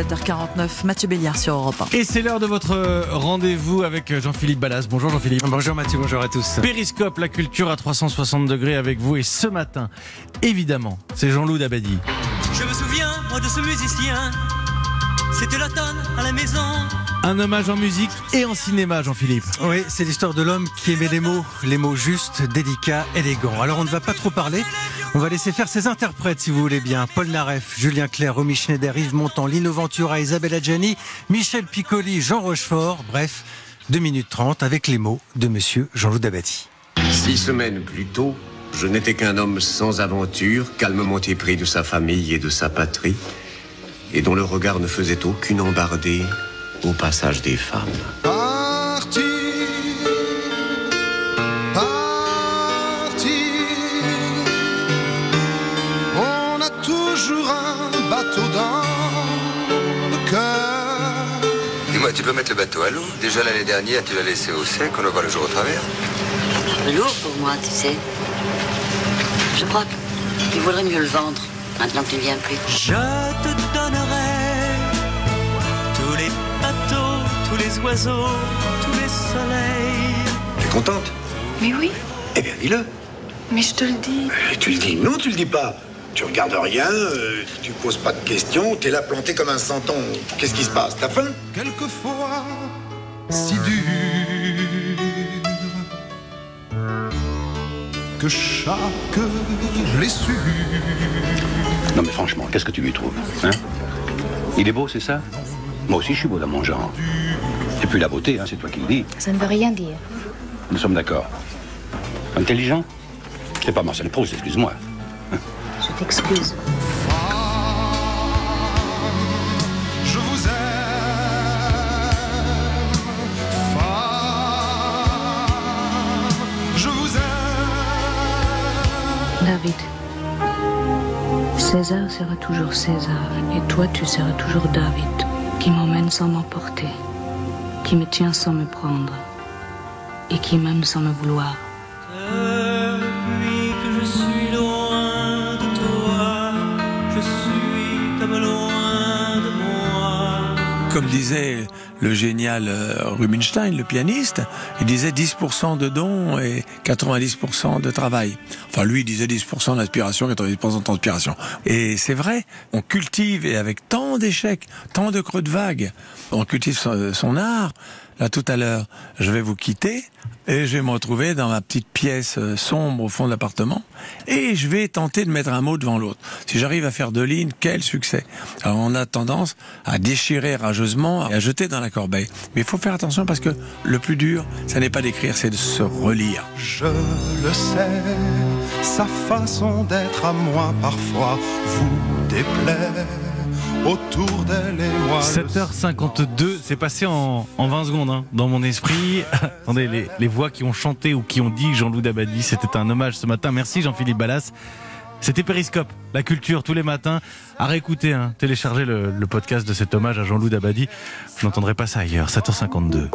7h49, Mathieu Béliard sur Europe 1. Et c'est l'heure de votre rendez-vous avec Jean-Philippe Ballas. Bonjour Jean-Philippe. Bonjour Mathieu, bonjour à tous. Périscope, la culture à 360 degrés avec vous. Et ce matin, évidemment, c'est Jean-Loup Dabadi. Je me souviens, moi, de ce musicien. C'était l'automne à la maison. Un hommage en musique et en cinéma, Jean-Philippe. Oui, c'est l'histoire de l'homme qui aimait les mots, les mots justes, délicats, élégants. Alors on ne va pas trop parler, on va laisser faire ses interprètes si vous voulez bien. Paul Naref, Julien Clerc, Romy Schneider, Yves Montand, Lino Ventura, Isabelle Gianni, Michel Piccoli, Jean Rochefort, bref, 2 minutes 30 avec les mots de monsieur Jean-Loup Dabadi. Six semaines plus tôt, je n'étais qu'un homme sans aventure, calmement épris de sa famille et de sa patrie, et dont le regard ne faisait aucune embardée au passage des femmes. Parti, parti, bateau dans le cœur. Dis-moi, tu peux mettre le bateau à l'eau? Déjà l'année dernière, tu l'as laissé au sec, on ne voit le jour au travers. Lourd pour moi, tu sais. Je crois qu'il vaudrait mieux le vendre, maintenant que tu ne viens plus. Je te donnerai tous les bateaux, tous les oiseaux, tous les soleils. T'es contente? Mais oui, Eh bien, dis-le. mais je te le dis. Et tu le dis non, tu le dis pas. Tu regardes rien, euh, tu poses pas de questions, t'es là planté comme un santon. Qu'est-ce qui se passe? T'as faim? Quelquefois, si dur que chaque blessure. Non mais franchement, qu'est-ce que tu lui trouves hein? Il est beau, c'est ça? Moi aussi, je suis beau dans mon genre. Et puis la beauté, hein, c'est toi qui le dis. Ça ne veut rien dire. Nous sommes d'accord. Intelligent? C'est pas Marcel Proust, excuse-moi. Je t'excuse. Je vous aime, femme, je vous aime. David, César sera toujours César, et toi tu seras toujours David, qui m'emmène sans m'emporter, qui me tient sans me prendre, et qui m'aime sans me vouloir. Comme disait le génial euh, Rubinstein, le pianiste, il disait 10% de dons et 90% de travail. Enfin, lui, il disait 10% d'inspiration, 90% de transpiration. Et c'est vrai, on cultive, et avec tant d'échecs, tant de creux de vagues, on cultive son art. Là, tout à l'heure, je vais vous quitter et je vais me retrouver dans ma petite pièce euh, sombre au fond de l'appartement et je vais tenter de mettre un mot devant l'autre. Si j'arrive à faire deux lignes, quel succès Alors on a tendance à déchirer rageusement et à jeter dans la corbeille. Mais il faut faire attention parce que le plus dur, ça n'est pas d'écrire, c'est de se relire. Je le sais, sa façon d'être à moi parfois vous déplaît. Autour d'elle et moi. le 7h52, c'est passé en, en 20 secondes hein, dans mon esprit. Attendez, les, les voix qui ont chanté ou qui ont dit Jean-Loup Dabadi, c'était un hommage ce matin. Merci Jean-Philippe Ballas. C'était Périscope, la culture tous les matins. À réécouter, hein, télécharger le, le podcast de cet hommage à Jean-Loup Dabadi. Vous n'entendrez pas ça ailleurs. 7h52.